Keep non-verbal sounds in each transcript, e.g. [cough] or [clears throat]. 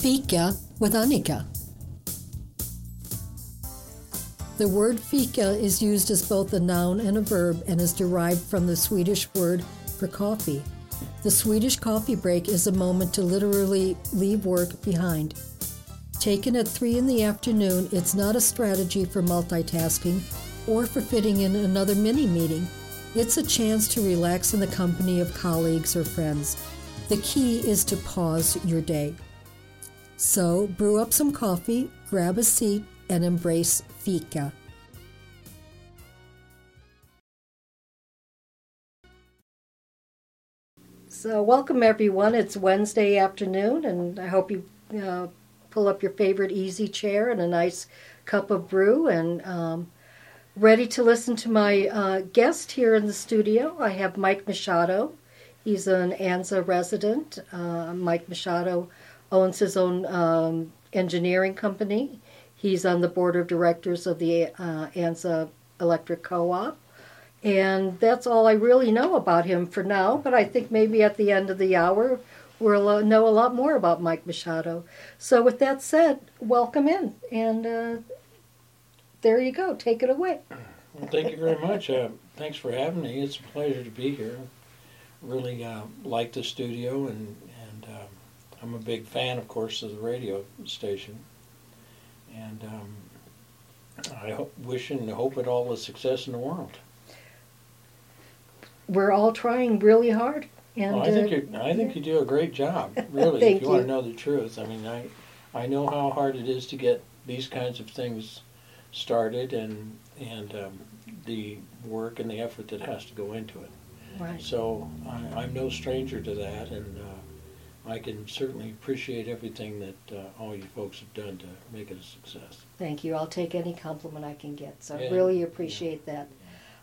Fika with Anika. The word fika is used as both a noun and a verb and is derived from the Swedish word for coffee. The Swedish coffee break is a moment to literally leave work behind. Taken at 3 in the afternoon, it's not a strategy for multitasking or for fitting in another mini meeting. It's a chance to relax in the company of colleagues or friends. The key is to pause your day. So, brew up some coffee, grab a seat, and embrace fika. So, welcome everyone. It's Wednesday afternoon, and I hope you uh, pull up your favorite easy chair and a nice cup of brew and um, ready to listen to my uh, guest here in the studio. I have Mike Machado. He's an ANZA resident. Uh, Mike Machado owns his own um, engineering company. He's on the board of directors of the uh, ANZA Electric Co-op. And that's all I really know about him for now, but I think maybe at the end of the hour we'll uh, know a lot more about Mike Machado. So, with that said, welcome in, and uh, there you go. Take it away. Well, thank you very much. Uh, thanks for having me. It's a pleasure to be here. Really uh, like the studio, and I'm a big fan, of course, of the radio station. And um, I hope, wish and hope it all the success in the world. We're all trying really hard. And well, I think uh, you I think you do a great job. [laughs] Really, if you, want to know the truth. I mean, I I know how hard it is to get these kinds of things started, and and um, the work and the effort that has to go into it. right. So I, I'm no stranger to that, and uh, I can certainly appreciate everything that uh, all you folks have done to make it a success. Thank you. I'll take any compliment I can get. So I Yeah. really appreciate that.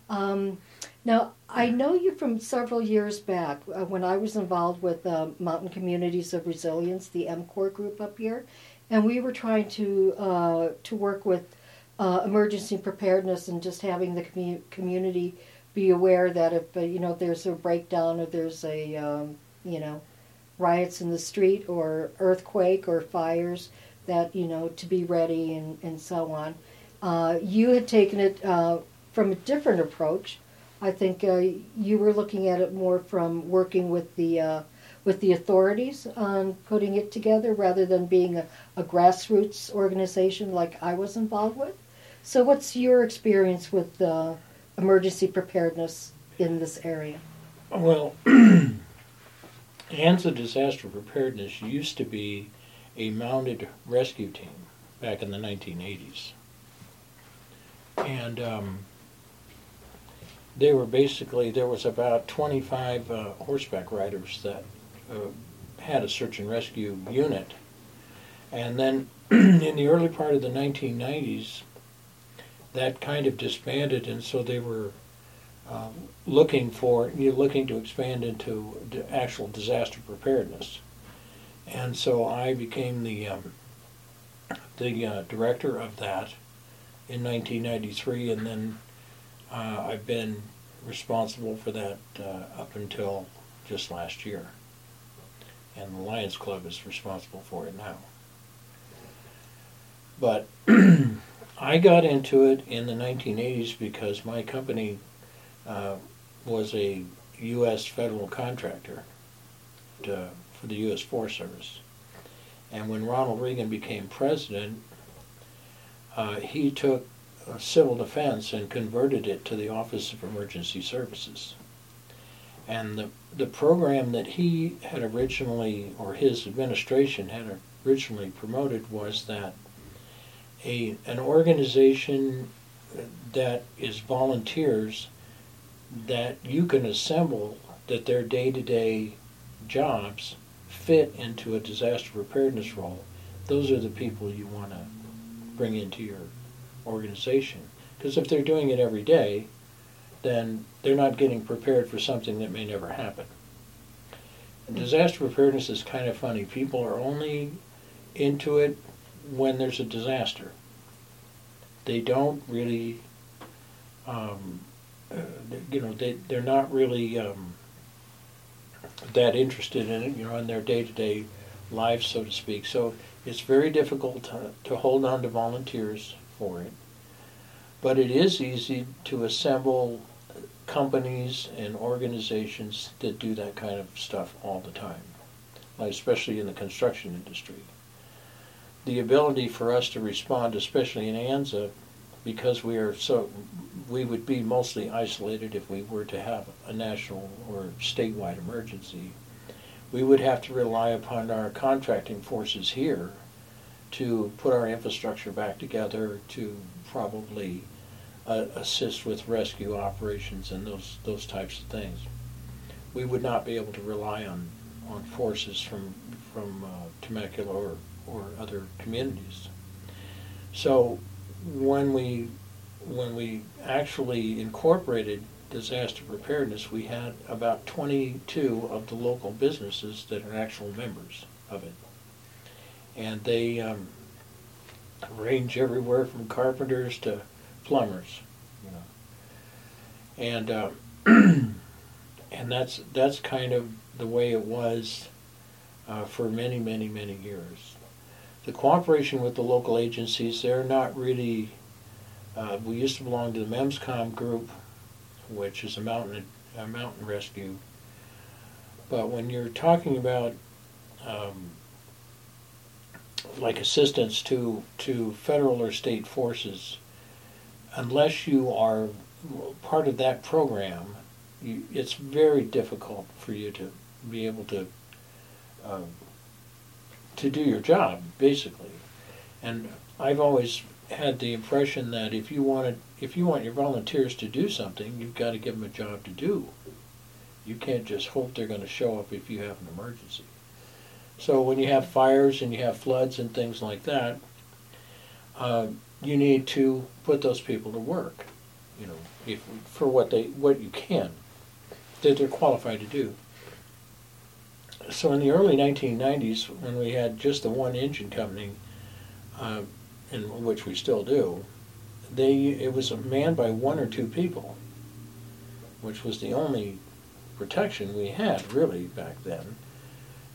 Um, now, I know you from several years back uh, when I was involved with uh, Mountain Communities of Resilience, the MCOR group up here, and we were trying to uh, to work with uh, emergency preparedness and just having the commu- community be aware that if uh, you know there's a breakdown or there's a um, you know riots in the street or earthquake or fires that you know to be ready and, and so on. Uh, you had taken it uh, from a different approach. I think uh, you were looking at it more from working with the uh, with the authorities on putting it together rather than being a, a grassroots organization like I was involved with. So, what's your experience with uh, emergency preparedness in this area? Well, [clears throat] ANZA disaster preparedness used to be a mounted rescue team back in the 1980s. And um, they were basically, there was about 25 uh, horseback riders that uh, had a search and rescue unit. And then [clears throat] in the early part of the 1990s, that kind of disbanded, and so they were um, looking for you're looking to expand into actual disaster preparedness, and so I became the um, the uh, director of that in 1993, and then uh, I've been responsible for that uh, up until just last year, and the Lions Club is responsible for it now. But [clears throat] I got into it in the 1980s because my company uh, was a U.S. federal contractor to, for the U.S. Forest Service. And when Ronald Reagan became president, uh, he took civil defense and converted it to the Office of Emergency Services. And the, the program that he had originally, or his administration had originally promoted, was that a, an organization that is volunteers that you can assemble that their day-to-day jobs fit into a disaster preparedness role. Those are the people you want to bring into your organization. Because if they're doing it every day then they're not getting prepared for something that may never happen. And disaster preparedness is kind of funny. People are only into it when there's a disaster. They don't really um, uh, you know, they, they're not really um, that interested in it, you know, in their day-to-day life, so to speak. So it's very difficult to, to hold on to volunteers for it. But it is easy to assemble companies and organizations that do that kind of stuff all the time, especially in the construction industry. The ability for us to respond, especially in ANZA, because we are so, we would be mostly isolated if we were to have a national or statewide emergency. We would have to rely upon our contracting forces here to put our infrastructure back together, to probably uh, assist with rescue operations and those, those types of things. We would not be able to rely on, on forces from, from uh, Temecula or, or other communities. So when we, when we actually incorporated disaster preparedness, we had about 22 of the local businesses that are actual members of it. And they um, range everywhere from carpenters to plumbers, you know. And uh, [clears throat] and that's that's kind of the way it was uh, for many, many, many years. The cooperation with the local agencies, they're not really. Uh, we used to belong to the MEMSCOM group, which is a mountain a mountain rescue. But when you're talking about um, like assistance to to federal or state forces, unless you are part of that program, you, it's very difficult for you to be able to um, to do your job, basically. And I've always had the impression that if you wanted, if you want your volunteers to do something, you've got to give them a job to do. You can't just hope they're going to show up if you have an emergency. So when you have fires and you have floods and things like that, uh, you need to put those people to work. You know, if, for what they what you can that they're qualified to do. So in the early 1990s, when we had just the one engine company, uh, in which we still do, they it was manned by one or two people, which was the only protection we had really back then,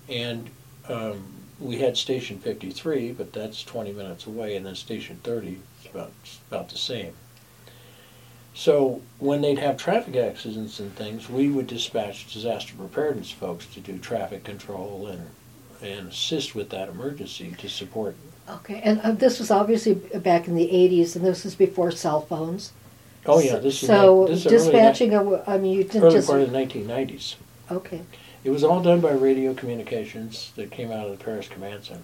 and um, we had Station 53, but that's 20 minutes away, and then Station 30 is about, about the same. So when they'd have traffic accidents and things, we would dispatch disaster preparedness folks to do traffic control and and assist with that emergency to support. Okay, and uh, this was obviously back in the 80s, and this was before cell phones. Oh yeah, this is so this is dispatching. early, a, I mean, you didn't early just part of the 1990s. okay. It was all done by radio communications that came out of the Perris Command Center.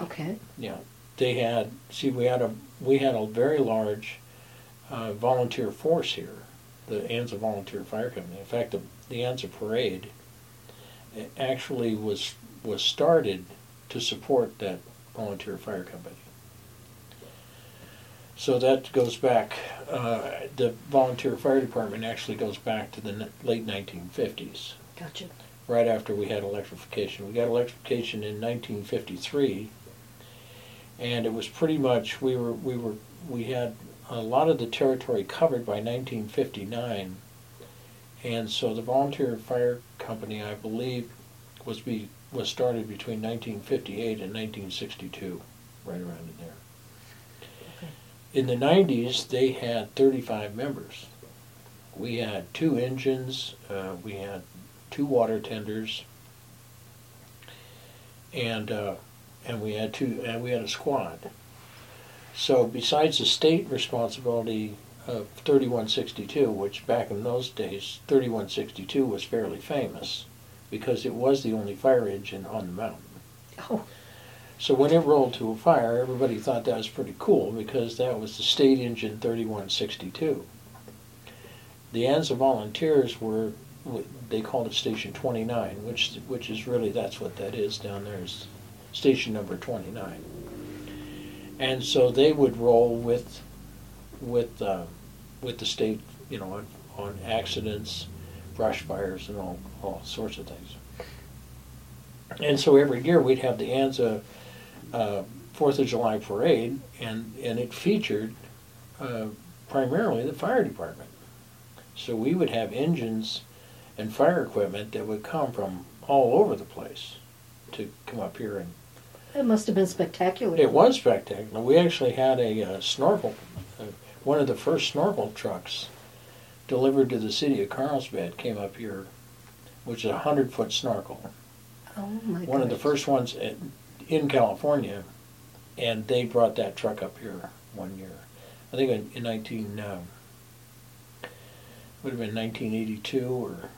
Okay. Yeah, they had see we had a we had a very large uh, volunteer force here, the ANZA Volunteer Fire Company. In fact, the, the ANZA Parade actually was was started to support that volunteer fire company. So that goes back. Uh, the volunteer fire department actually goes back to the late 1950s. Gotcha. Right after we had electrification, we got electrification in 1953, and it was pretty much we were we were we had a lot of the territory covered by 1959, and so the volunteer fire company, I believe, was be was started between 1958 and 1962, right around in there. Okay. In the 90s, they had 35 members. We had two engines, uh, we had two water tenders, and uh, and we had two, and we had a squad. So besides the state responsibility of 3162, which back in those days, 3162 was fairly famous because it was the only fire engine on the mountain. Oh. So when it rolled to a fire, everybody thought that was pretty cool because that was the state engine 3162. The ANZA volunteers were, they called it Station 29, which which is really, that's what that is down there is station number 29 and so they would roll with with uh, with the state, you know, on, on accidents, brush fires, and all all sorts of things. And so every year we'd have the ANZA uh, Fourth of July parade, and and it featured uh, primarily the fire department. So we would have engines and fire equipment that would come from all over the place, to come up here and It must have been spectacular. it was spectacular. We actually had a uh, snorkel, uh, one of the first snorkel trucks delivered to the city of Carlsbad came up here, which is a hundred foot snorkel. Oh my God. One of the first ones in, in California, and they brought that truck up here one year. I think in, in nineteen um, would have been nineteen eighty two or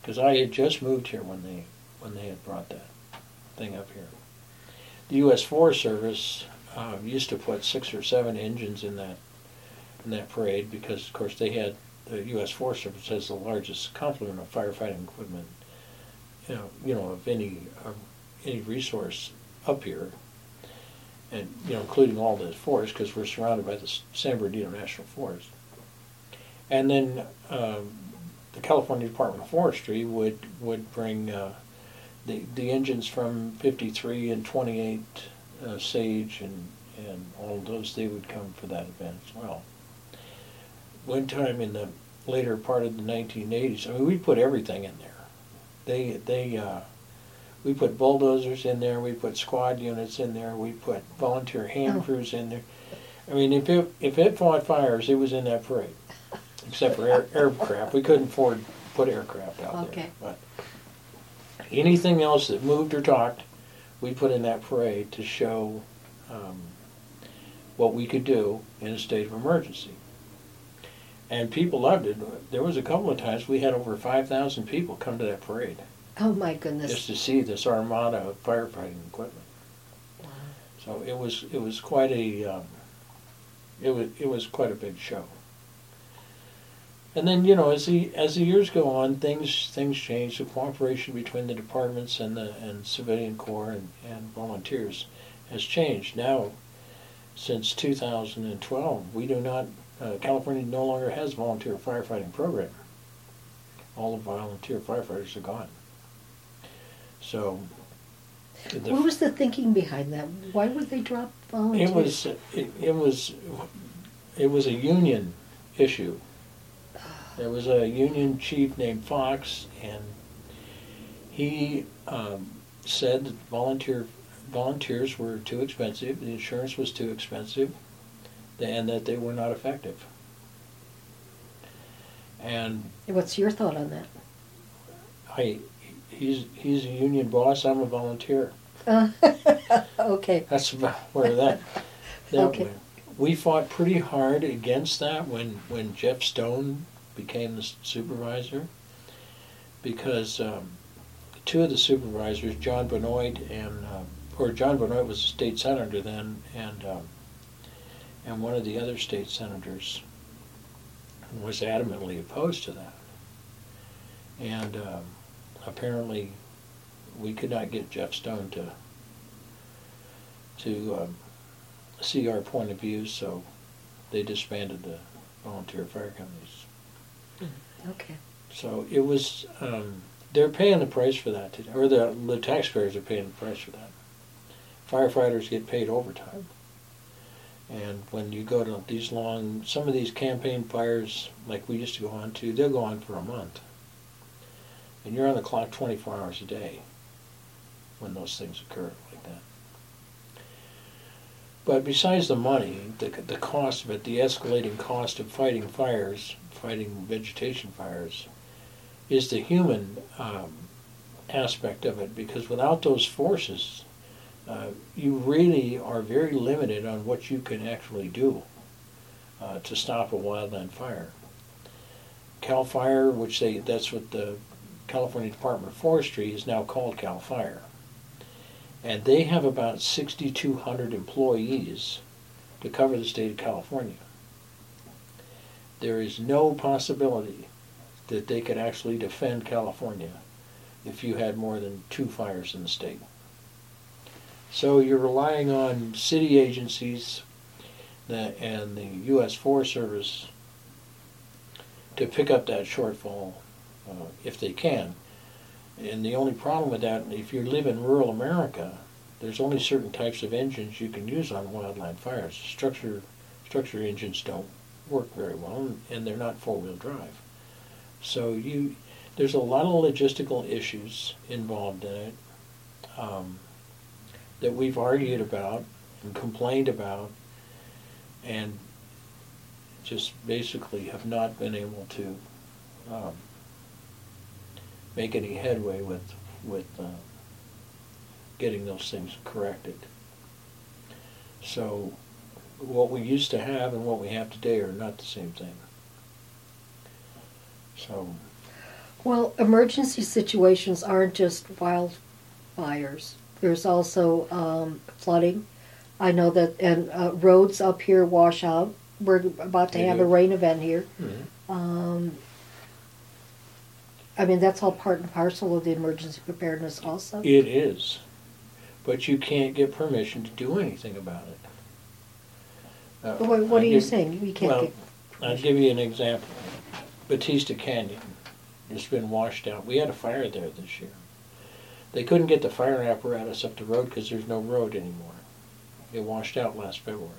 because I had just moved here when they when they had brought that thing up here. The U.S. Forest Service uh, used to put six or seven engines in that in that parade because, of course, they had the U.S. Forest Service has the largest complement of firefighting equipment, you know, you know of any of any resource up here, and you know, including all the forests because we're surrounded by the San Bernardino National Forest. And then um, the California Department of Forestry would would bring uh, the the engines from 53 and 28 uh, Sage and and all those. They would come for that event as well. One time in the later part of the 1980s, I mean, we put everything in there. They they uh, we put bulldozers in there. We put squad units in there. We put volunteer hand Oh. crews in there. I mean, if it if it fought fires, it was in that parade. Except for air, [laughs] aircraft, we couldn't afford to put aircraft out Okay. there. But anything else that moved or talked, we put in that parade to show um, what we could do in a state of emergency. And people loved it. There was a couple of times we had over five thousand people come to that parade Oh my goodness. just to see this armada of firefighting equipment. Wow. So it was it was quite a um, it was it was quite a big show. And then you know as the as the years go on, things things change. The cooperation between the departments and the and civilian corps and, and volunteers has changed. Now, since 2012, we do not uh, California no longer has volunteer firefighting program. All the volunteer firefighters are gone. So. What was the thinking behind that? Why would they drop volunteers? it was it, it was it was a union issue. There was a union chief named Fox, and he um, said that volunteer volunteers were too expensive. The insurance was too expensive, and that they were not effective. And What's your thought on that? I, he's he's a union boss. I'm a volunteer. Uh, [laughs] okay. That's about where that, that Okay. went. We fought pretty hard against that when, when Jeff Stone became the supervisor, because um, two of the supervisors, John Benoit and, um, or John Benoit was a state senator then, and um, and one of the other state senators was adamantly opposed to that. And um, apparently, we could not get Jeff Stone to to um, see our point of view, so they disbanded the volunteer fire companies. Okay. So it was um, they're paying the price for that today, or the the taxpayers are paying the price for that. Firefighters get paid overtime, and when you go to these long, some of these campaign fires, like we used to go on to, they'll go on for a month, and you're on the clock 24 hours a day when those things occur like that. But besides the money, the, the cost of it, the escalating cost of fighting fires, fighting vegetation fires, is the human um, aspect of it. Because without those forces, uh, you really are very limited on what you can actually do uh, to stop a wildland fire. Cal Fire, which they that's what the California Department of Forestry is now called Cal Fire and they have about 6,200 employees to cover the state of California. There is no possibility that they could actually defend California if you had more than two fires in the state. So you're relying on city agencies and the U.S. Forest Service to pick up that shortfall uh, if they can. And the only problem with that, if you live in rural America, there's only certain types of engines you can use on wildland fires. Structure structure engines don't work very well, and they're not four-wheel drive. So you, there's a lot of logistical issues involved in it, um, that we've argued about and complained about and just basically have not been able to um, make any headway with with uh, getting those things corrected. So what we used to have and what we have today are not the same thing. So Well, emergency situations aren't just wildfires. There's also um, flooding. I know that, and uh, roads up here wash out. We're about to have a rain event here. mhm. Um, I mean, that's all part and parcel of the emergency preparedness also. it is, but you can't get permission to do anything about it. Uh, But what, what I'll are you give- saying? We can't Well, get, I'll give you an example. Bautista Canyon, it's been washed out. We had a fire there this year. They couldn't get the fire apparatus up the road because there's no road anymore. It washed out last February.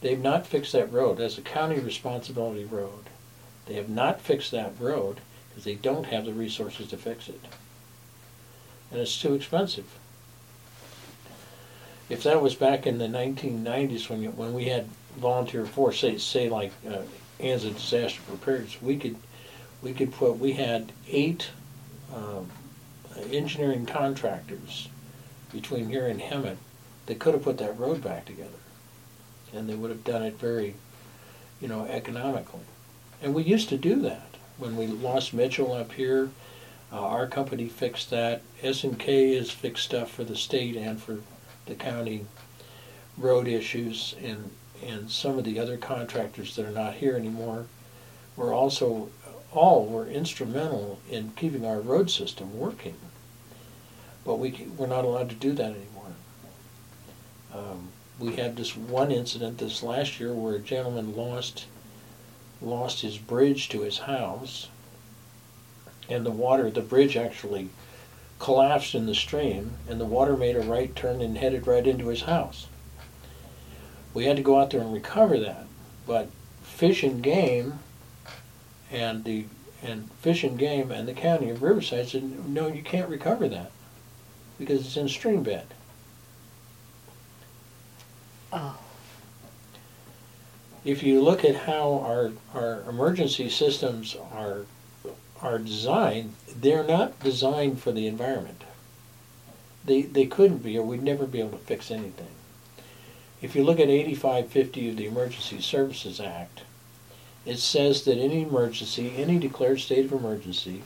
They've not fixed that road. That's a county responsibility road. They have not fixed that road because they don't have the resources to fix it. And it's too expensive. If that was back in the nineteen nineties when you, when we had volunteer force, say, say like, uh, Anza Disaster Preparedness, we could, we could put, we had eight, um, engineering contractors between here and Hemet that could have put that road back together. And they would have done it very, you know, economically. And we used to do that. When we lost Mitchell up here, uh, our company fixed that. S and K has fixed stuff for the state and for the county road issues and, and some of the other contractors that are not here anymore were also, all were instrumental in keeping our road system working. But we, we're not allowed to do that anymore. Um, we had this one incident this last year where a gentleman lost, lost his bridge to his house. And the water, the bridge actually collapsed in the stream, and the water made a right turn and headed right into his house. We had to go out there and recover that, but Fish and Game and the and Fish and Game and the county of Riverside said, no, you can't recover that because it's in stream bed. oh, If you look at how our, our emergency systems are are designed, they're not designed for the environment. They, they couldn't be, or we'd never be able to fix anything. If you look at 8550 of the Emergency Services Act, it says that any emergency, any declared state of emergency,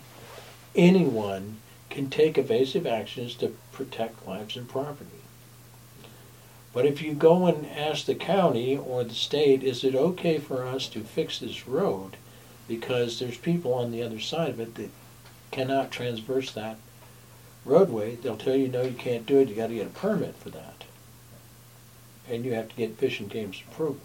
anyone can take evasive actions to protect lives and property. But if you go and ask the county or the state, is it okay for us to fix this road? Because there's people on the other side of it that cannot transverse that roadway, they'll tell you, no, you can't do it, you gotta get a permit for that. And you have to get Fish and Game's approval.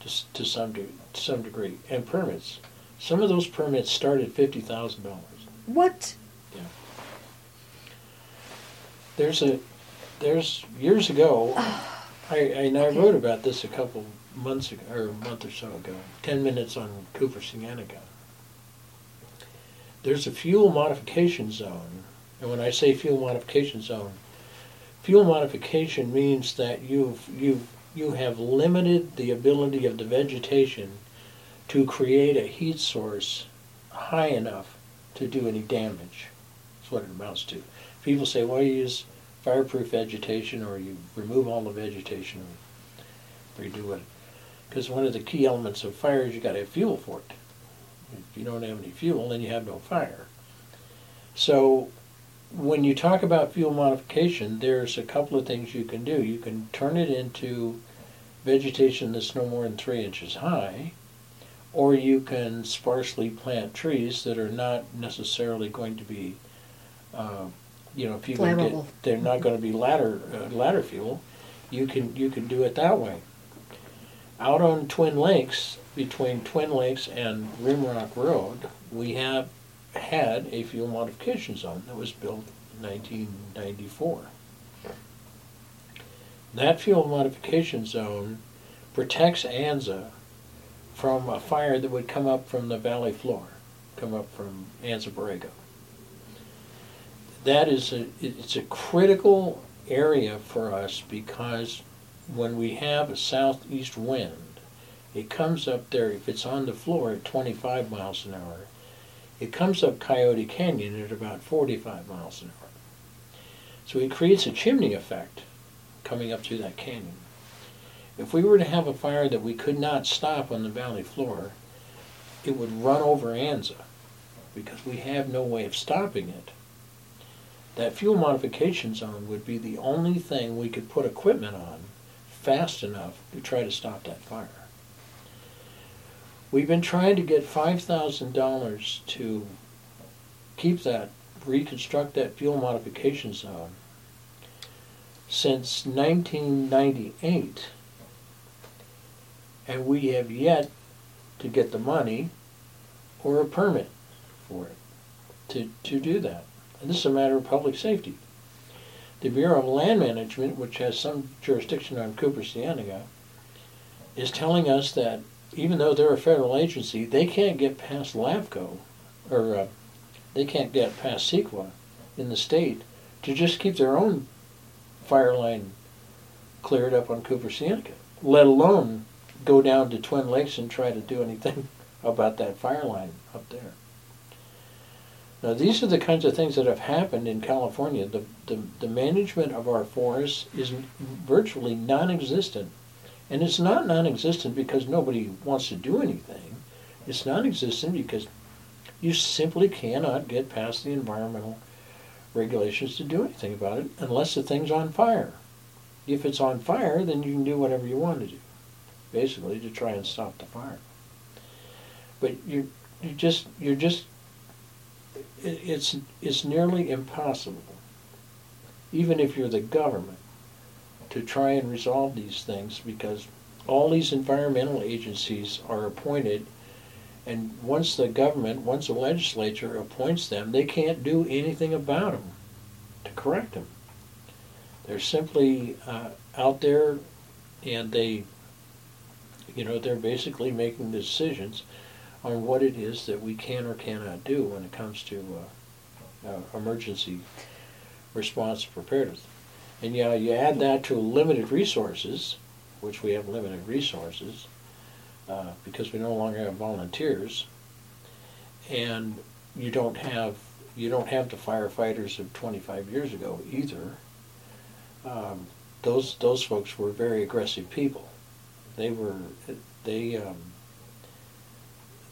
To, to some, de- to some degree, and permits. Some of those permits start at fifty thousand dollars. what? There's a, there's, years ago, [sighs] I, and I wrote about this a couple months ago, or a month or so ago, ten minutes on Cooper Cienega. There's a fuel modification zone, and when I say fuel modification zone, fuel modification means that you've, you've, you have limited the ability of the vegetation to create a heat source high enough to do any damage. That's what it amounts to. People say, well, you use fireproof vegetation or you remove all the vegetation or you do what. Because one of the key elements of fire is you got to have fuel for it. If you don't have any fuel, then you have no fire. So when you talk about fuel modification, there's a couple of things you can do. You can turn it into vegetation that's no more than three inches high, or you can sparsely plant trees that are not necessarily going to be, uh, you know, if you get, they're not going to be ladder uh, ladder fuel. You can you can do it that way. Out on Twin Lakes, between Twin Lakes and Rimrock Road, we have had a fuel modification zone that was built in 1994. That fuel modification zone protects Anza from a fire that would come up from the valley floor, come up from Anza Borrego. that is a it's a critical area for us because when we have a southeast wind, it comes up there if it's on the floor at 25 miles an hour. It comes up Coyote Canyon at about 45 miles an hour. So it creates a chimney effect coming up through that canyon. If we were to have a fire that we could not stop on the valley floor, it would run over Anza because we have no way of stopping it. That fuel modification zone would be the only thing we could put equipment on fast enough to try to stop that fire. We've been trying to get $5,000 to keep that, reconstruct that fuel modification zone since 1998, and we have yet to get the money or a permit for it to, to do that. And this is a matter of public safety. The Bureau of Land Management, which has some jurisdiction on Cooper Cienega, is telling us that even though they're a federal agency, they can't get past LAFCO, or uh, they can't get past CEQA in the state to just keep their own fire line cleared up on Cooper Cienega, let alone go down to Twin Lakes and try to do anything [laughs] about that fire line up there. Now, these are the kinds of things that have happened in California. The, the, the management of our forests is virtually non existent. And it's not non existent because nobody wants to do anything. It's non existent because you simply cannot get past the environmental regulations to do anything about it unless the thing's on fire. If it's on fire, then you can do whatever you want to do, basically to try and stop the fire. But you're, you just you're just it's it's nearly impossible, even if you're the government, to try and resolve these things because all these environmental agencies are appointed and once the government, once the legislature appoints them, they can't do anything about them to correct them. They're simply uh, out there and they, you know, they're basically making decisions on what it is that we can or cannot do when it comes to uh, uh, emergency response preparedness. And yeah, you add that to limited resources, which we have limited resources, uh, because we no longer have volunteers, and you don't have you don't have the firefighters of 25 years ago either. Um, those those folks were very aggressive people. They were they um,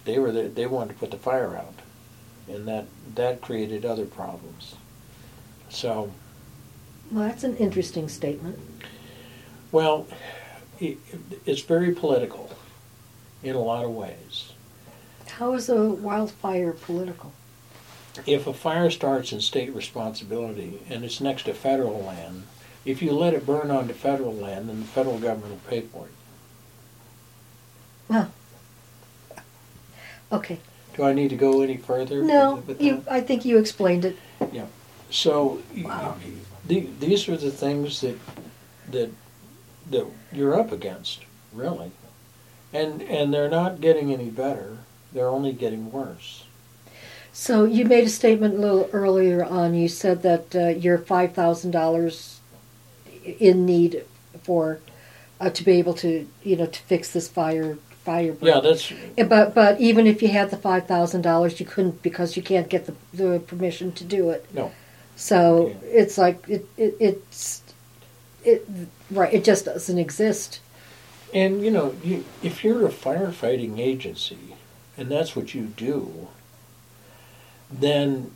they were the, they wanted to put the fire out, and that that created other problems. So. Well, that's an interesting statement. Well, it, it's very political in a lot of ways. How is a wildfire political? If a fire starts in state responsibility and it's next to federal land, if you let it burn onto federal land, then the federal government will pay for it. Well, okay. Do I need to go any further? No, you. I think you explained it. Yeah. So wow. the, these are the things that that that you're up against, really and and they're not getting any better. They're only getting worse. So you made a statement a little earlier on. You said that uh, you're five thousand dollars in need for uh, to be able to you know to fix this fire fire. Break. Yeah, that's. But but even if you had the five thousand dollars, you couldn't because you can't get the the permission to do it. No. So it's like it, it it's it right. It just doesn't exist. And you know, you, if you're a firefighting agency, and that's what you do, then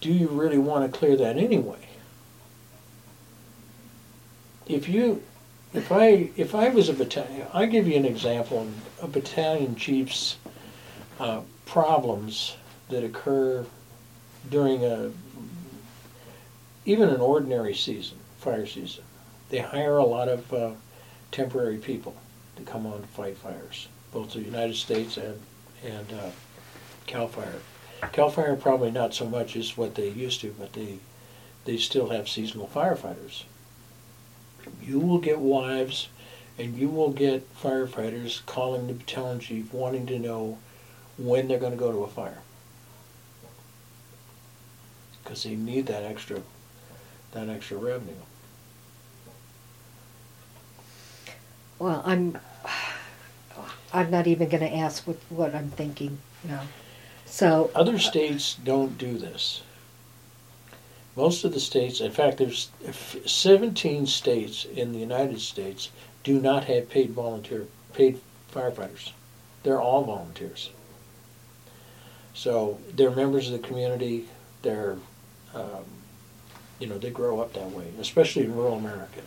do you really want to clear that anyway? If you, if I, if I was a battalion, I give you an example of a battalion chief's uh, problems that occur during a, even an ordinary season, fire season. They hire a lot of uh, temporary people to come on to fight fires, both the United States and and uh, Cal Fire. Cal Fire probably not so much as what they used to, but they they still have seasonal firefighters. You will get wives, and you will get firefighters calling the battalion chief wanting to know when they're going to go to a fire. because they need that extra that extra revenue. Well, I'm. I'm not even going to ask what what I'm thinking. No. So Other states don't do this. Most of the states, in fact, there's 17 states in the United States do not have paid volunteer paid firefighters. They're all volunteers. So they're members of the community. They're, um, you know, they grow up that way, especially in rural America.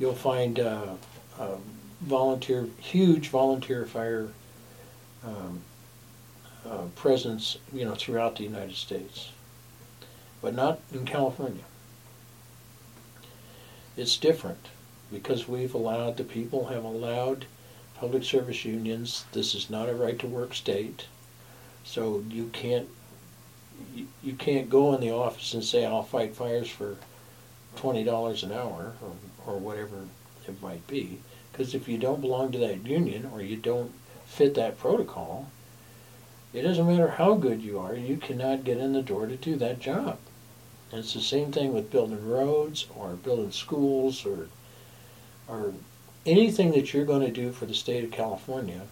You'll find uh, um, volunteer, huge volunteer fire um, uh, presence, you know, throughout the United States, but not in California. It's different because we've allowed the people have allowed public service unions. This is not a right to work state, so you can't you, you can't go in the office and say I'll fight fires for twenty dollars an hour or or whatever it might be. Because if you don't belong to that union or you don't fit that protocol, it doesn't matter how good you are, you cannot get in the door to do that job. And it's the same thing with building roads or building schools or or anything that you're going to do for the state of California.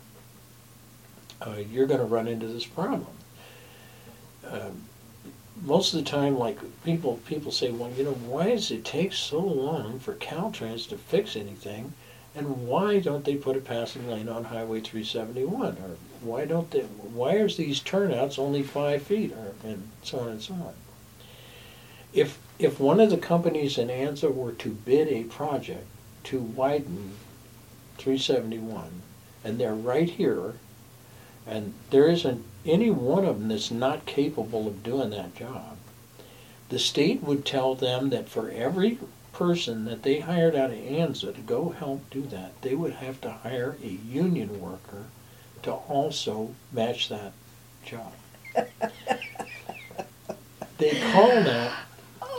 Uh, you're going to run into this problem. Uh, most of the time, like people people say, well, you know, why does it take so long for Caltrans to fix anything? And why don't they put a passing lane on Highway 371? Or why don't they? Why is these turnouts only five feet? Or and so on and so on. If if one of the companies in ANZA were to bid a project to widen 371, and they're right here, and there isn't any one of them that's not capable of doing that job, the state would tell them that for every person that they hired out of ANZA to go help do that, they would have to hire a union worker to also match that job. [laughs] they call that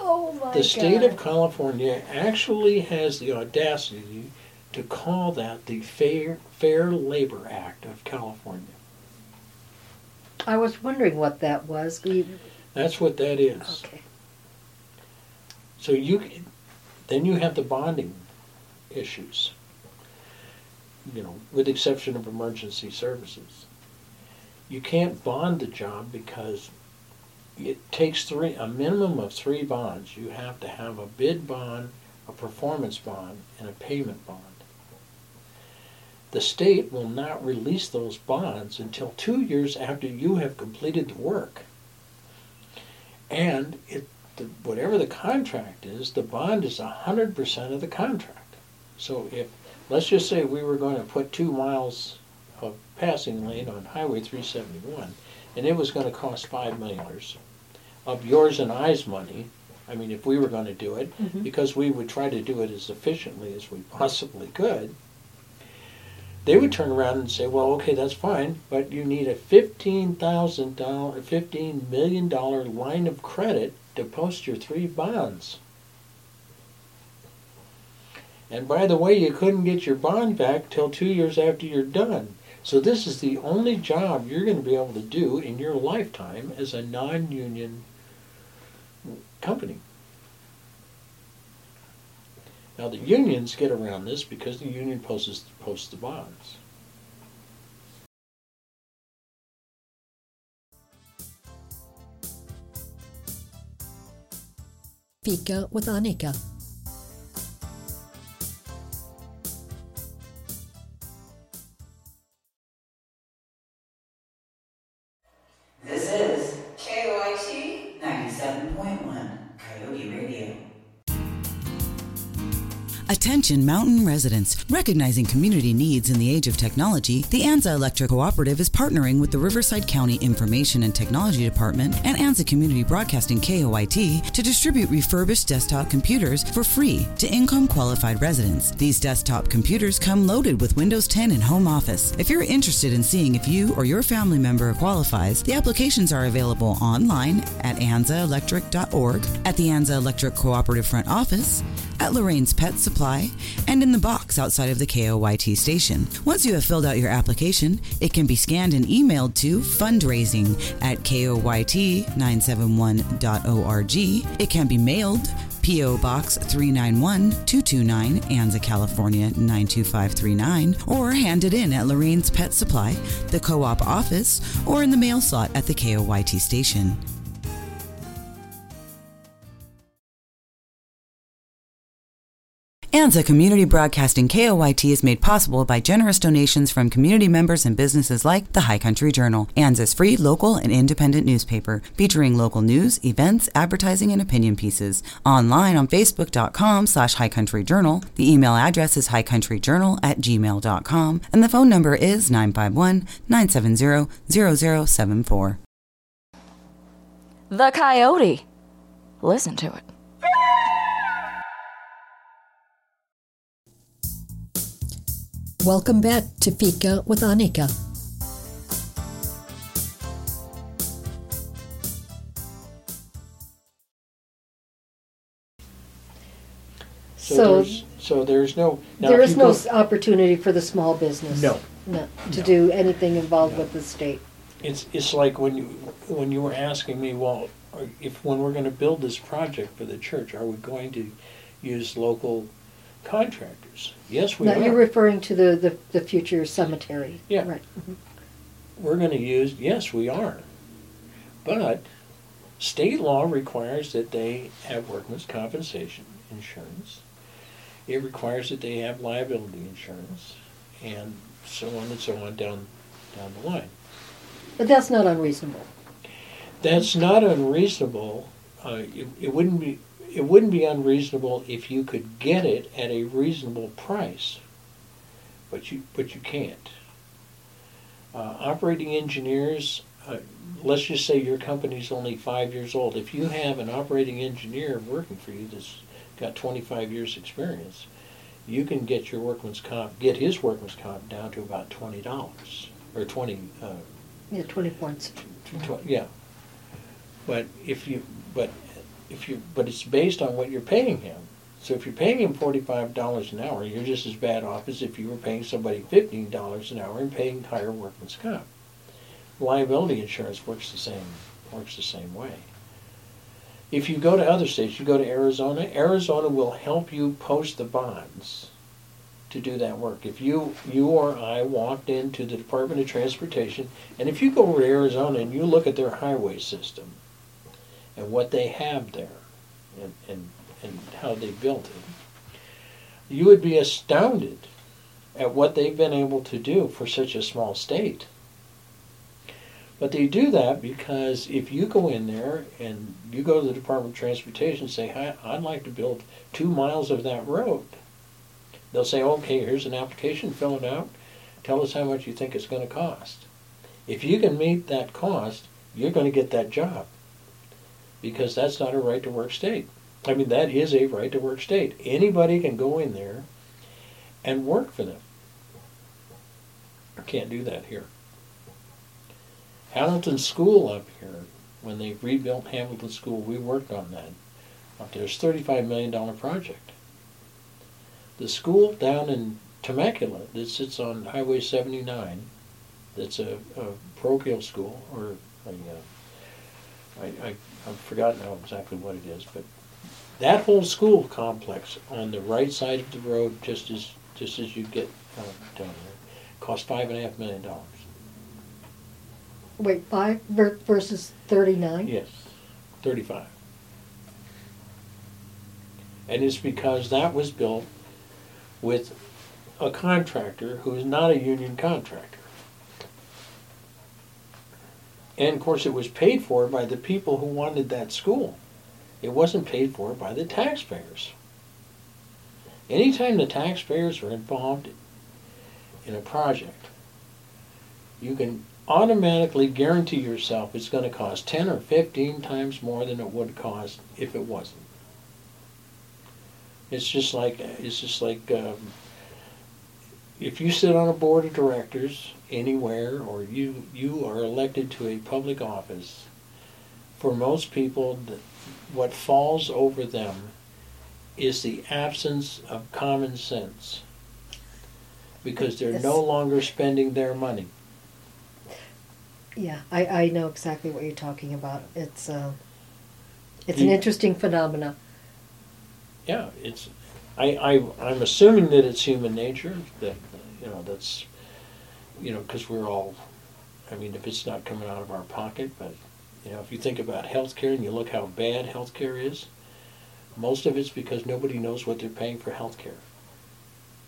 Oh my the state God. of California actually has the audacity to call that the Fair Fair Labor Act of California. I was wondering what that was. We, That's what that is. okay. So you then you have the bonding issues. You know, with the exception of emergency services. You can't bond the job because it takes three a minimum of three bonds. You have to have a bid bond, a performance bond, and a payment bond. The state will not release those bonds until two years after you have completed the work. And it the, whatever the contract is, the bond is hundred percent of the contract. So if, let's just say we were going to put two miles of passing lane on Highway three seventy-one, and it was gonna cost five million dollars of yours and I's money, I mean, if we were gonna do it, Mhm. because we would try to do it as efficiently as we possibly could, they would turn around and say, well, okay, that's fine, but you need a fifteen thousand dollar, fifteen million dollar line of credit to post your three bonds. And by the way, you couldn't get your bond back till two years after you're done. So this is the only job you're going to be able to do in your lifetime as a non-union company. Now the unions get around this because the union posts posts the bonds. Fika with Anika. Attention mountain residents. Recognizing community needs in the age of technology, the Anza Electric Cooperative is partnering with the Riverside County Information and Technology Department and Anza Community Broadcasting KOYT to distribute refurbished desktop computers for free to income qualified residents. These desktop computers come loaded with Windows 10 and Home Office. If you're interested in seeing if you or your family member qualifies, the applications are available online at anzaelectric.org, at the Anza Electric Cooperative Front Office, at Lorraine's Pet Supply, and in the box outside of the KOYT station. Once you have filled out your application, it can be scanned and emailed to fundraising at koyt971.org. It can be mailed P.O. Box 391229, Anza, California 92539, or handed in at Lorraine's Pet Supply, the co op office, or in the mail slot at the KOYT station. ANZA Community Broadcasting KOYT is made possible by generous donations from community members and businesses like the High Country Journal, ANZA's free, local, and independent newspaper, featuring local news, events, advertising, and opinion pieces. Online on Facebook.com slash High Country Journal. The email address is highcountryjournal at gmail.com, and the phone number is 951 970 0074. The Coyote. Listen to it. Welcome back to Fika with Anika. So, So- there's so there's no now There if is you no go- s- opportunity for the small business. No. No, to No. do anything involved No. with the state. It's it's like when you when you were asking me, well, are- if when we're going to build this project for the church, are we going to use local contractors? Yes, we Now, are. you're referring to the, the, the future cemetery. Yeah. Right. we're going to use. Yes, we are. But state law requires that they have workman's compensation insurance. It requires that they have liability insurance, and so on and so on down down the line. But that's not unreasonable. That's not unreasonable. Uh, it, it wouldn't be. It wouldn't be unreasonable if you could get it at a reasonable price, but you but you can't. Uh, operating engineers. Uh, let's just say your company's only five years old. If you have an operating engineer working for you that's got 25 years experience, you can get your workman's comp, get his workman's comp down to about twenty dollars or twenty. Uh, Yeah, 20 points. Tw- Yeah. But if you, but if you, but it's based on what you're paying him. So if you're paying him forty-five dollars an hour, you're just as bad off as if you were paying somebody fifteen dollars an hour and paying higher workman's comp. Liability insurance works the same, works the same way. If you go to other states, you go to Arizona, Arizona will help you post the bonds to do that work. If you you or I walked into the Department of Transportation, and if you go over to Arizona and you look at their highway system and what they have there and, and, and how they built it, you would be astounded at what they've been able to do for such a small state. But they do that because if you go in there and you go to the Department of Transportation and say, "Hi, I'd like to build two miles of that road, they'll say, okay, here's an application, fill it out, tell us how much you think it's going to cost. If you can meet that cost, you're going to get that job because that's not a right to work state. I mean, that is a right to work state. Anybody can go in there and work for them. Can't do that here. Hamilton School up here, when they rebuilt Hamilton School, we worked on that. Up there, a $35 million project. The school down in Temecula that sits on Highway 79, that's a, a parochial school, or a, uh, I, I, I've forgotten now exactly what it is, but that whole school complex on the right side of the road, just as just as you get uh, down there, cost five and a half million dollars. Wait, 5 ver- versus 39? Yes, thirty-five. And it's because that was built with a contractor who is not a union contractor. And of course, it was paid for by the people who wanted that school. It wasn't paid for by the taxpayers. Anytime the taxpayers are involved in a project, you can automatically guarantee yourself it's going to cost 10 or 15 times more than it would cost if it wasn't. It's just like it's just like um, if you sit on a board of directors anywhere or you you are elected to a public office, for most people, what falls over them is the absence of common sense. Because they're Yes. no longer spending their money. Yeah, I, I know exactly what you're talking about. It's uh, it's an interesting phenomena. Yeah, it's. I, I I'm assuming that it's human nature that you know that's you know because we're all. I mean, if it's not coming out of our pocket, but you know, if you think about healthcare and you look how bad healthcare is, most of it's because nobody knows what they're paying for healthcare.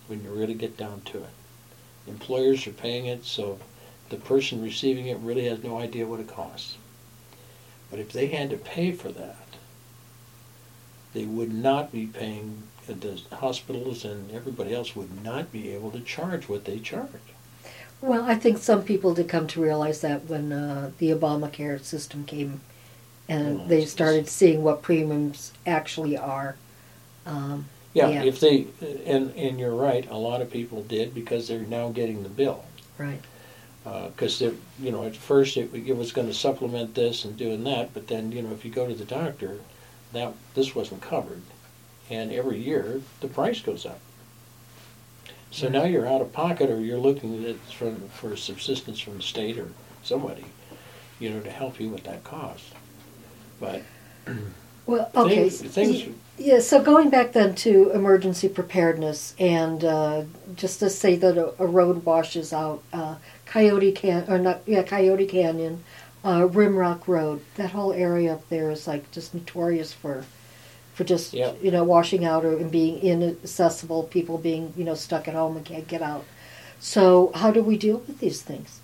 When you really get down to it, employers are paying it, so the person receiving it really has no idea what it costs. But if they had to pay for that, they would not be paying, uh, the hospitals and everybody else would not be able to charge what they charge. Well, I think some people did come to realize that when uh, the Obamacare system came, and Well, they started seeing what premiums actually are. Um, Yeah, Yeah. if they, and, and you're right, a lot of people did because they're now getting the bill. right. Because they're, you know, at first it, it was gonna supplement this and doing that, but then, you know, if you go to the doctor, that, this wasn't covered. And every year, the price goes up. So now you're out of pocket or you're looking at, for, for subsistence from the state or somebody, you know, to help you with that cost. But [clears throat] Well, okay. things, things, Yeah, so going back then to emergency preparedness, and uh, just to say that a, a road washes out uh, Coyote Can or not, yeah, Coyote Canyon, uh, Rimrock Road. That whole area up there is like just notorious for, for just Yep. you know washing out or and being inaccessible. People being you know stuck at home and can't get out. So how do we deal with these things?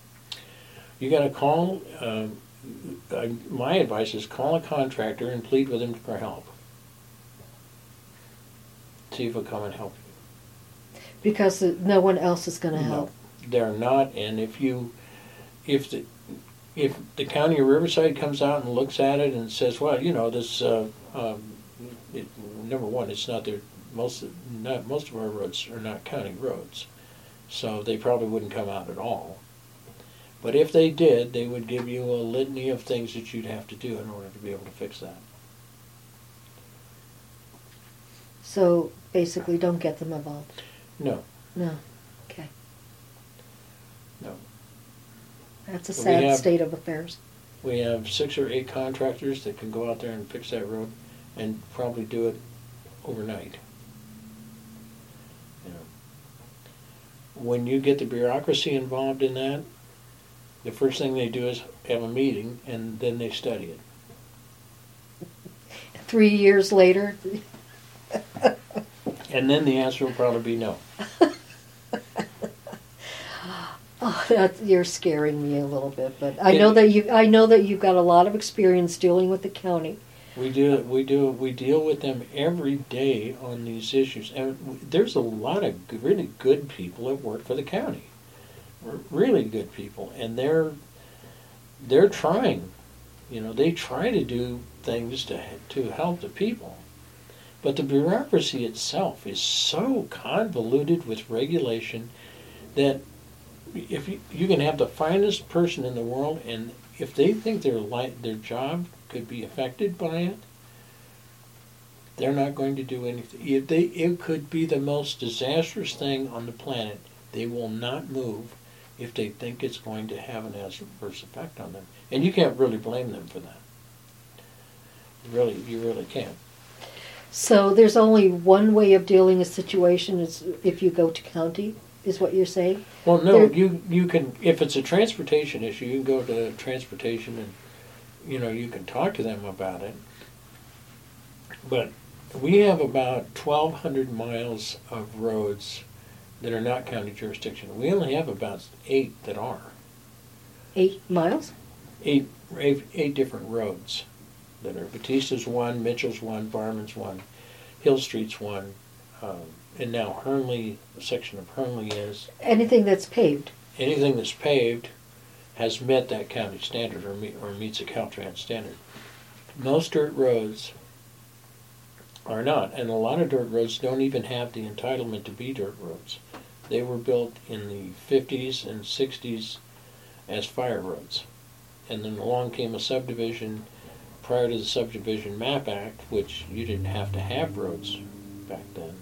You got to call. I, my advice is call a contractor and plead with him for help. See if he'll come and help you. Because uh, no one else is going to help. they're not. And if you, if the, if the county of Riverside comes out and looks at it and says, well, you know, this, uh, um, it, number one, it's not their most. Not most of our roads are not county roads, so they probably wouldn't come out at all. But if they did, they would give you a litany of things that you'd have to do in order to be able to fix that. So basically, don't get them involved. No, No. Okay. no. That's a sad have- state of affairs. We have six or eight contractors that can go out there and fix that road and probably do it overnight. You know. When you get the bureaucracy involved in that, the first thing they do is have a meeting and then they study it. [laughs] Three years later, [laughs] And then the answer will probably be no. [laughs] oh, that, you're scaring me a little bit. But I know that you. I know that you've got a lot of experience dealing with the county. We do, we do, we deal with them every day on these issues, and there's a lot of really good people that work for the county, really good people, and they're they're trying, you know, they try to do things to to help the people, but the bureaucracy itself is so convoluted with regulation that if you, you can have the finest person in the world, and if they think their li- their job could be affected by it, they're not going to do anything. If they, it could be the most disastrous thing on the planet. They will not move if they think it's going to have an adverse effect on them, and you can't really blame them for that. Really, you really can't. So there's only one way of dealing a situation is if you go to county. Is what you're saying? Well, no, There- you you can if it's a transportation issue, you can go to transportation and you know you can talk to them about it. But we have about twelve hundred miles of roads that are not county jurisdiction. We only have about eight that are Eight miles. eight eight, eight different roads that are Bautista's one, Mitchell's one, Barman's one, Hill Street's one, um, and now Hernley a section of Hernley is. Anything that's paved. anything that's paved has met that county standard or, meet, or meets a Caltrans standard. Most dirt roads are not, and a lot of dirt roads don't even have the entitlement to be dirt roads. They were built in the 50s and 60s as fire roads. And then along came a subdivision prior to the Subdivision Map Act, which you didn't have to have roads back then.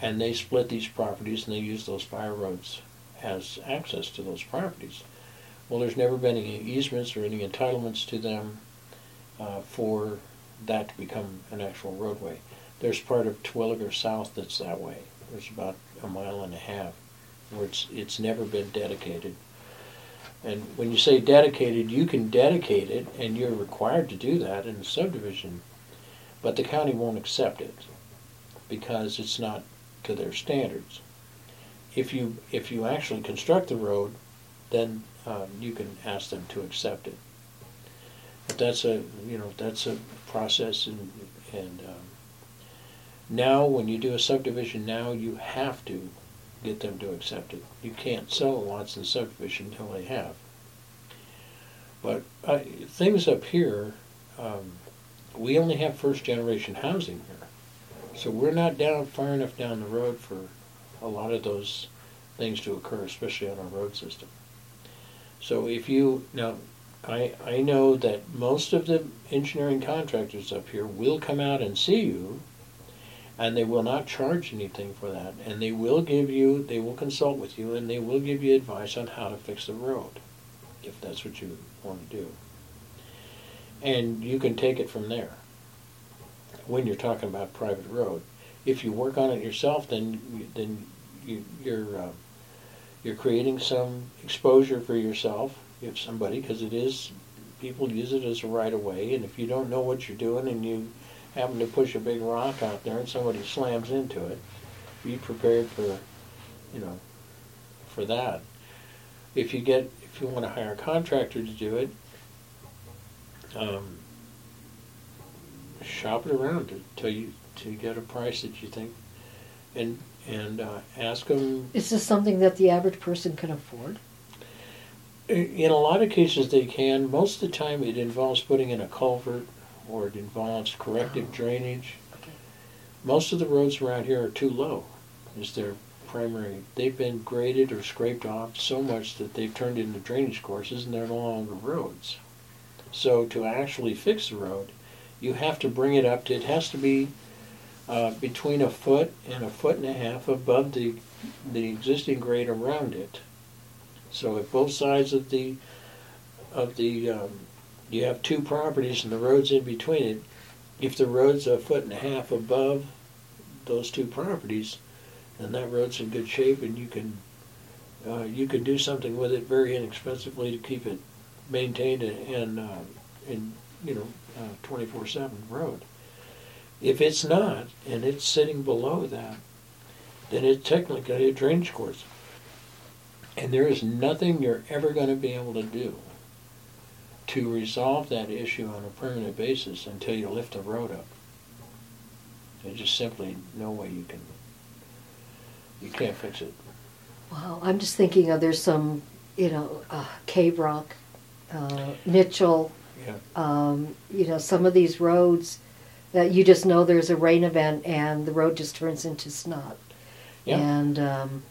And they split these properties and they used those fire roads as access to those properties. Well, there's never been any easements or any entitlements to them uh, for that to become an actual roadway. There's part of Terwilliger South that's that way. There's about a mile and a half where it's, it's never been dedicated. And when you say dedicated, you can dedicate it, and you're required to do that in a subdivision, but the county won't accept it because it's not to their standards. If you if you actually construct the road, then um, you can ask them to accept it. But that's a you know that's a process, and and um, now when you do a subdivision, now you have to get them to accept it. You can't sell lots in subdivision until they have. But uh, things up here, um, we only have first generation housing here. So we're not down far enough down the road for a lot of those things to occur, especially on our road system. So if you, now, I, I know that most of the engineering contractors up here will come out and see you and they will not charge anything for that. And they will give you, they will consult with you, and they will give you advice on how to fix the road, if that's what you want to do. And you can take it from there. When you're talking about private road, if you work on it yourself, then then you, you're uh, you're creating some exposure for yourself, if somebody, because it is people use it as a right of way, and if you don't know what you're doing and you happen to push a big rock out there and somebody slams into it, be prepared for, you know, for that. If you get, if you want to hire a contractor to do it, um, shop it around to, till you to get a price that you think, and and uh, ask them. Is this something that the average person can afford? In a lot of cases, they can. Most of the time, it involves putting in a culvert or it involves corrective drainage. Okay. Most of the roads around here are too low, is their primary. They've been graded or scraped off so much that they've turned into drainage courses and they're no longer roads. So to actually fix the road, you have to bring it up to, it has to be uh, between a foot and a foot and a half above the, the existing grade around it. So if both sides of the, of the um, you have two properties and the road's in between it, if the road's a foot and a half above those two properties, then that road's in good shape and you can, uh, you can do something with it very inexpensively to keep it maintained and, and, uh, and you know, uh, twenty-four seven road. If it's not, and it's sitting below that, then it's technically a drainage course. And there is nothing you're ever gonna be able to do to resolve that issue on a permanent basis until you lift the road up. There's just simply no way you can, you can't fix it. Wow, I'm just thinking of there's some, you know, uh, Cave Rock, uh, Mitchell, Yeah. um, you know, some of these roads that you just know there's a rain event and the road just turns into snot. Yeah. And um,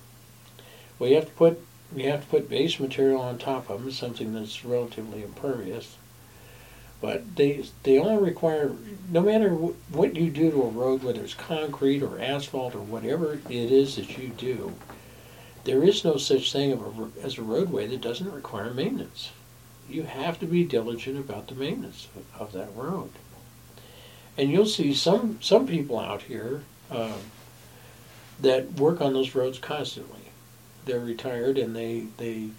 Well, you have to put, you have to put base material on top of them, something that's relatively impervious. But they, they only require, no matter wh- what you do to a road, whether it's concrete or asphalt or whatever it is that you do, there is no such thing of a, as a roadway that doesn't require maintenance. You have to be diligent about the maintenance of, of that road. And you'll see some, some people out here, um, that work on those roads constantly. They're retired and they, they,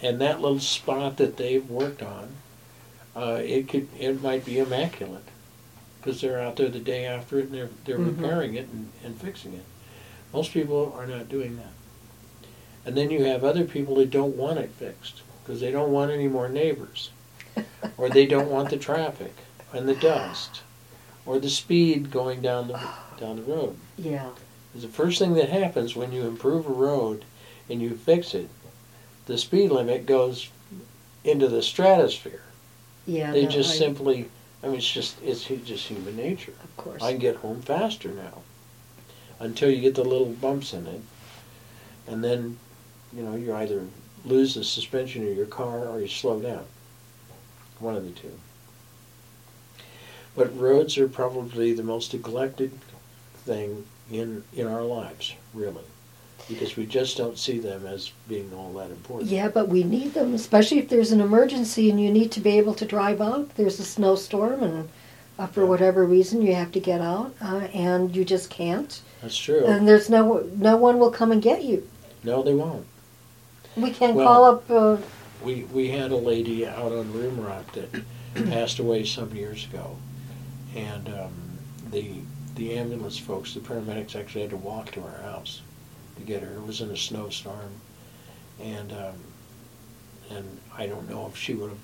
and that little spot that they've worked on, uh, it could, it might be immaculate. Cause they're out there the day after it and they're, they're Mhm. repairing it and, and fixing it. Most people are not doing that. And then you have other people that don't want it fixed, cause they don't want any more neighbors. [laughs] Or they don't want the traffic and the dust, or the speed going down the, down the road. yeah, the first thing that happens when you improve a road and you fix it, the speed limit goes into the stratosphere. yeah. They no, just I- simply, I mean, it's just, it's just human nature. Of course. I can get home faster now until you get the little bumps in it. And then, you know, you either lose the suspension of your car or you slow down. One of the two. But roads are probably the most neglected thing in in our lives, really, because we just don't see them as being all that important. Yeah, but we need them, especially if there's an emergency and you need to be able to drive out. There's a snowstorm and uh, for Yeah. whatever reason you have to get out uh, and you just can't. That's true. And there's no no one will come and get you. no, they won't. We can't Well- call up. Uh, We we had a lady out on Rimrock that passed away some years ago, and um, the the ambulance folks, the paramedics, actually had to walk to her house to get her. It was in a snowstorm, and um, and I don't know if she would have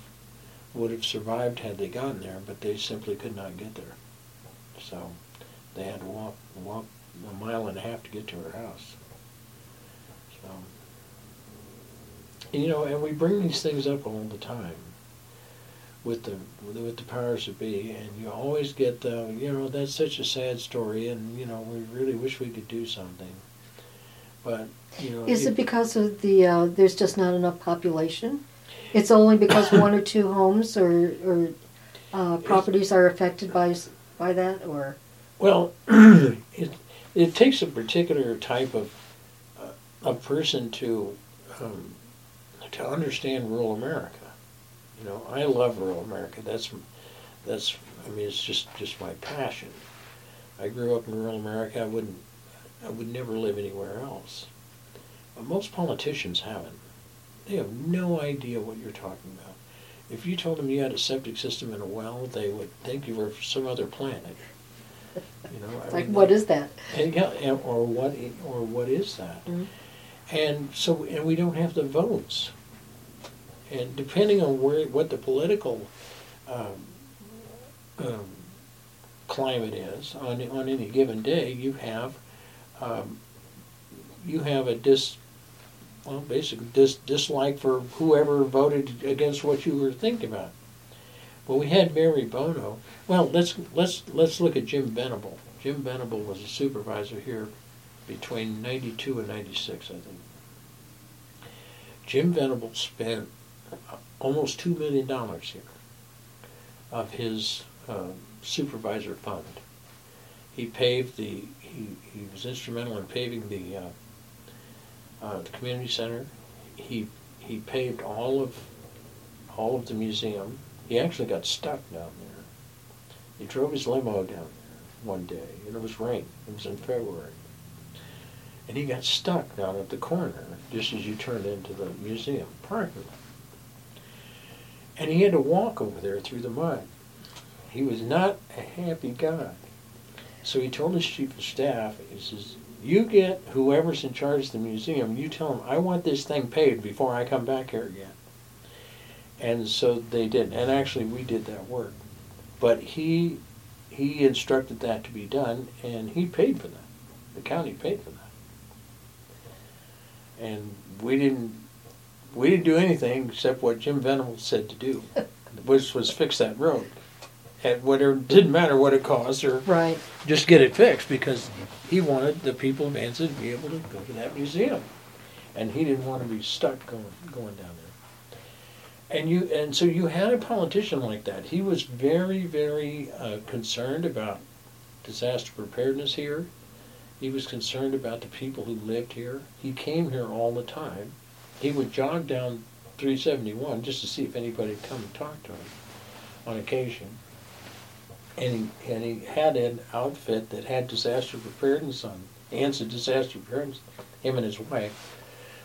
would have survived had they gotten there, but they simply could not get there. So they had to walk walk a mile and a half to get to her house. So. You know, and we bring these things up all the time with the with the, powers that be, and you always get the you know that's such a sad story, and you know we really wish we could do something, but you know is you- it because of the uh, there's just not enough population? It's only because [coughs] one or two homes or or uh, properties are affected by by that, or Well, [clears throat] it it takes a particular type of uh, a person to um, to understand rural America. You know, I love rural America. That's that's I mean, it's just just my passion. I grew up in rural America. I wouldn't I would never live anywhere else. But most politicians haven't. They have no idea what you're talking about. If you told them you had a septic system and a well, they would think you were from some other planet. You know, like mean, what is that? and, yeah, and, or what or what is that? Mhm. And so and we don't have the votes. And depending on where what the political um, um, climate is on on any given day, you have um, you have a dis well basically dis, dislike for whoever voted against what you were thinking about. Well, we had Mary Bono. Well, let's let's let's look at Jim Venable. Jim Venable was a supervisor here between '92 and '96, I think. Jim Venable spent almost two million dollars here of his uh, supervisor fund. He paved the. He, he was instrumental in paving the uh, uh, the community center. He he paved all of all of the museum. He actually got stuck down there. He drove his limo down there one day, and it was rain. It was in February. And he got stuck down at the corner, just as you turned into the museum parking lot. And he had to walk over there through the mud. He was not a happy guy. So he told his chief of staff, he says, you get whoever's in charge of the museum, you tell them, I want this thing paid before I come back here again. And so they did. And actually, we did that work. But he he instructed that to be done, and he paid for that. The county paid for that. And we didn't we didn't do anything except what Jim Venable said to do, [laughs] which was fix that road. At whatever didn't matter what it cost, or Right. just get it fixed because he wanted the people of Anza to be able to go to that museum, and he didn't want to be stuck going going down there. And you and so you had a politician like that. He was very very uh, concerned about disaster preparedness here. He was concerned about the people who lived here. He came here all the time. He would jog down 371 just to see if anybody would come and talk to him on occasion and he, and he had an outfit that had disaster preparedness on, Anza disaster preparedness, him and his wife.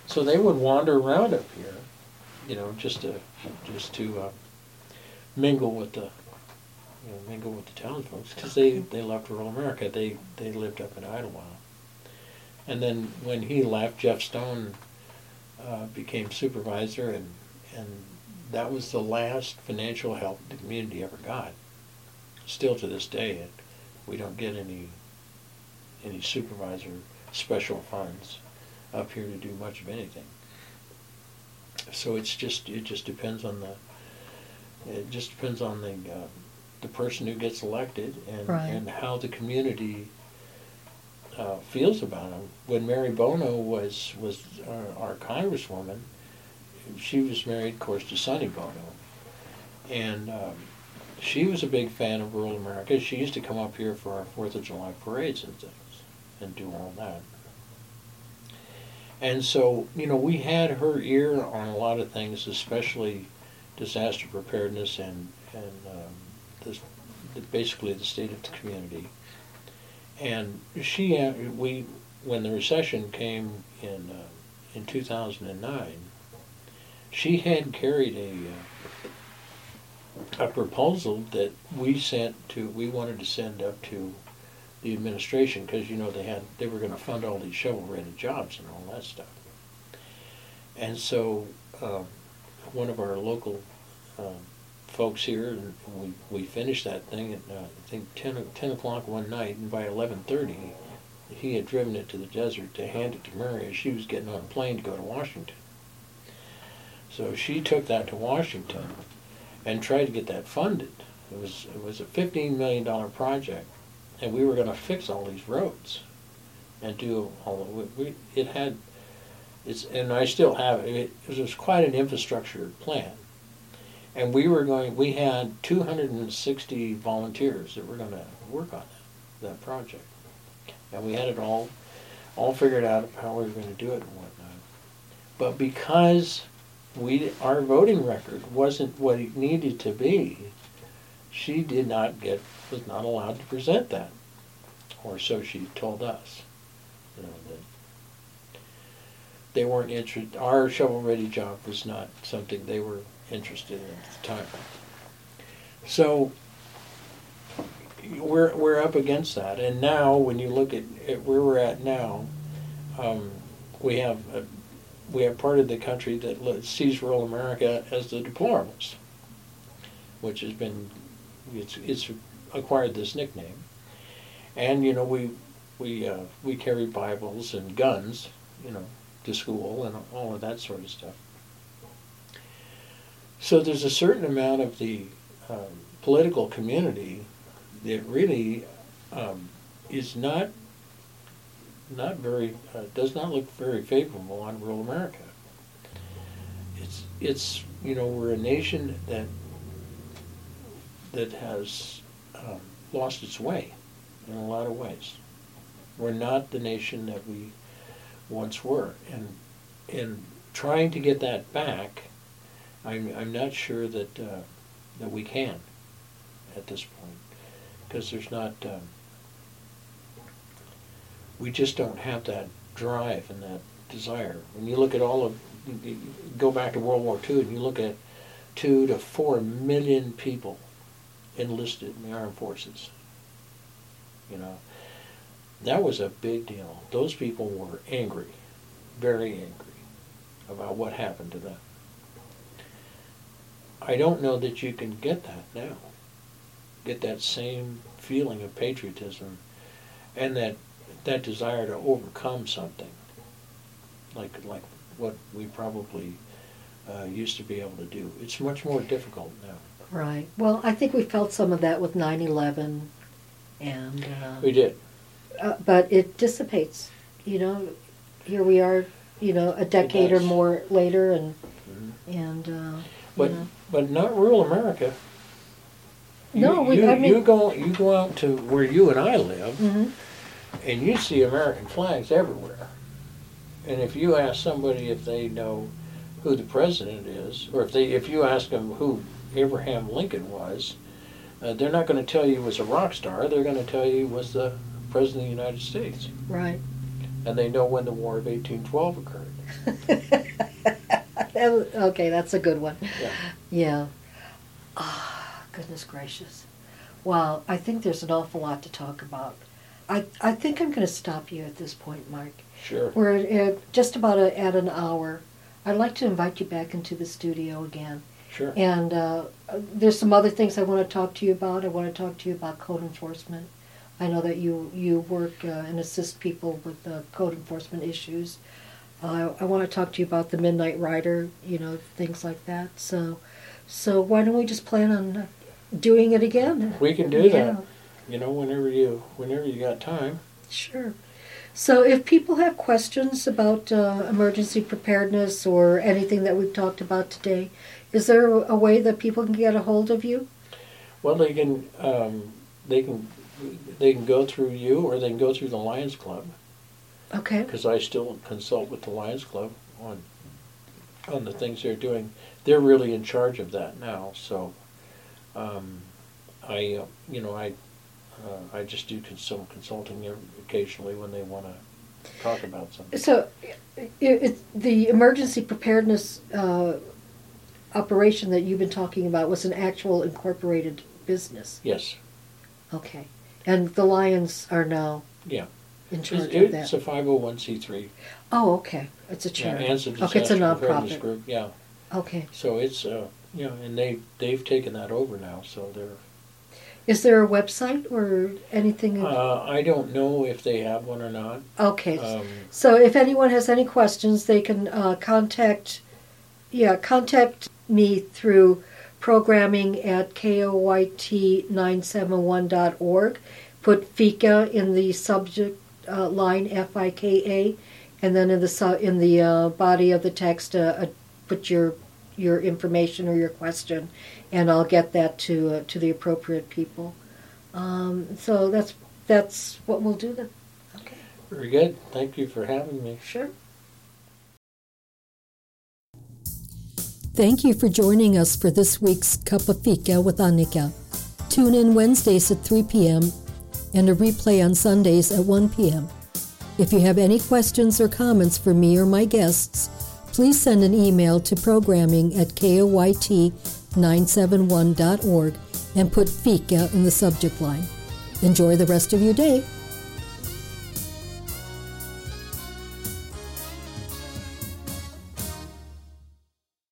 So they would wander around up here, you know, just to just to uh, mingle with the, you know, mingle with the town folks because they they left rural America. They they lived up in Idyllwild, and then when he left, Jeff Stone uh, became supervisor, and and that was the last financial help the community ever got still to this day, it, we don't get any any supervisor special funds up here to do much of anything. So it's just it just depends on the it just depends on the uh, the person who gets elected and Right. and how the community uh, feels about him. When Mary Bono was was our, our congresswoman, she was married, of course, to Sonny Bono, and. Um, she was a big fan of rural America. She used to come up here for our Fourth of July parades and things. and do all that. And so, you know, we had her ear on a lot of things, especially disaster preparedness and and um, basically the state of the community. And she, we, when the recession came in uh, in 2009, she had carried a uh, a proposal that we sent to we wanted to send up to the administration because you know they had they were going to fund all these shovel ready jobs and all that stuff. And so um, one of our local um, folks here, and we, we finished that thing at uh, I think 10, o- 10 o'clock one night, and by eleven thirty, he had driven it to the desert to hand it to Mary as she was getting on a plane to go to Washington. So she took that to Washington and tried to get that funded. It was it was a fifteen million dollar project, and we were going to fix all these roads and do all we, we it had it's and I still have. It, it was quite an infrastructure plan, and we were going. We had two hundred and sixty volunteers that were going to work on that that project, and we had it all all figured out how we were going to do it and whatnot. But because we our voting record wasn't what it needed to be, she did not get was not allowed to present that, or so she told us. You know that they weren't interested. Our shovel-ready job was not something they were interested in at the time. So we're we're up against that, and now when you look at, at where we're at now, um, we have a, we have part of the country that sees rural America as the deplorables, which has been it's it's acquired this nickname, and you know we we uh, we carry Bibles and guns, you know, to school and all of that sort of stuff. So there's a certain amount of the um, political community that really um, is not not very uh, does not look very favorable on rural America. It's it's you know we're a nation that that has um, lost its way in a lot of ways. We're not the nation that we once were, and in trying to get that back, I'm I'm not sure that uh, that we can at this point because there's not. Um, we just don't have that drive and that desire. When you look at all of, go back to World War II and you look at two to four million people enlisted in the armed forces. You know, that was a big deal. Those people were angry, very angry about what happened to them. I don't know that you can get that now. Get that same feeling of patriotism and that that desire to overcome something, like like what we probably uh, used to be able to do. It's much more difficult now. Right. Well, I think we felt some of that with 9/11, and uh, We did. Uh, but it dissipates. You know, here we are. You know, a decade or more later, and Mhm. and uh, But you know. but not rural America. No, you, we- you, I mean- you go you go out to where you and I live, Mhm. and you see American flags everywhere. And if you ask somebody if they know who the president is, or if they if you ask them who Abraham Lincoln was, uh, they're not going to tell you he was a rock star. They're going to tell you he was the president of the United States, right. and they know when the War of 1812 occurred. [laughs] That was- okay, that's a good one. Yeah. Yeah. Ah, goodness gracious. Wow, I think there's an awful lot to talk about. I, I think I'm going to stop you at this point, Mark. Sure. We're at just about a, at an hour. I'd like to invite you back into the studio again. Sure. And uh, there's some other things I want to talk to you about. I want to talk to you about code enforcement. I know that you, you work uh, and assist people with uh, code enforcement issues. Uh, I want to talk to you about the Midnight Rider, you know, things like that. So, so why don't we just plan on uh, doing it again? We can do Yeah. that. You know, whenever you whenever you got time. Sure. So, if people have questions about uh, emergency preparedness or anything that we've talked about today, is there a way that people can get a hold of you? Well, they can um, they can they can go through you or they can go through the Lions Club Okay. because I still consult with the Lions Club on on the things they're doing. They're really in charge of that now, so um, I uh, you know I uh, I just do cons- some consulting occasionally when they want to talk about something. So, it, it, the emergency preparedness uh, operation that you've been talking about was an actual incorporated business. Yes, Okay. And the Lions are now yeah. in charge of it's that. a five hundred one c three. oh, okay. It's a Yeah, charity. and it's a okay, it's a disaster preparedness nonprofit. group. Yeah, Okay. so it's uh, you know, and they they've taken that over now, so they're. Is there a website or anything? Uh, I don't know if they have one or not. okay. Um, So if anyone has any questions, they can uh, contact, yeah, contact me through programming at koyt971.org. Put Fika in the subject uh, line, F-I-K-A, and then in the su- in the uh, body of the text, uh, uh, put your your information or your question, and I'll get that to uh, to the appropriate people. Um, so that's that's what we'll do then. Okay, very good. Thank you for having me. sure. Thank you for joining us for this week's Cup of Fika with Anika. Tune in Wednesdays at 3 p.m. and a replay on Sundays at 1 p.m. If you have any questions or comments for me or my guests, please send an email to programming at koyt971.org and put Fika in the subject line. Enjoy the rest of your day.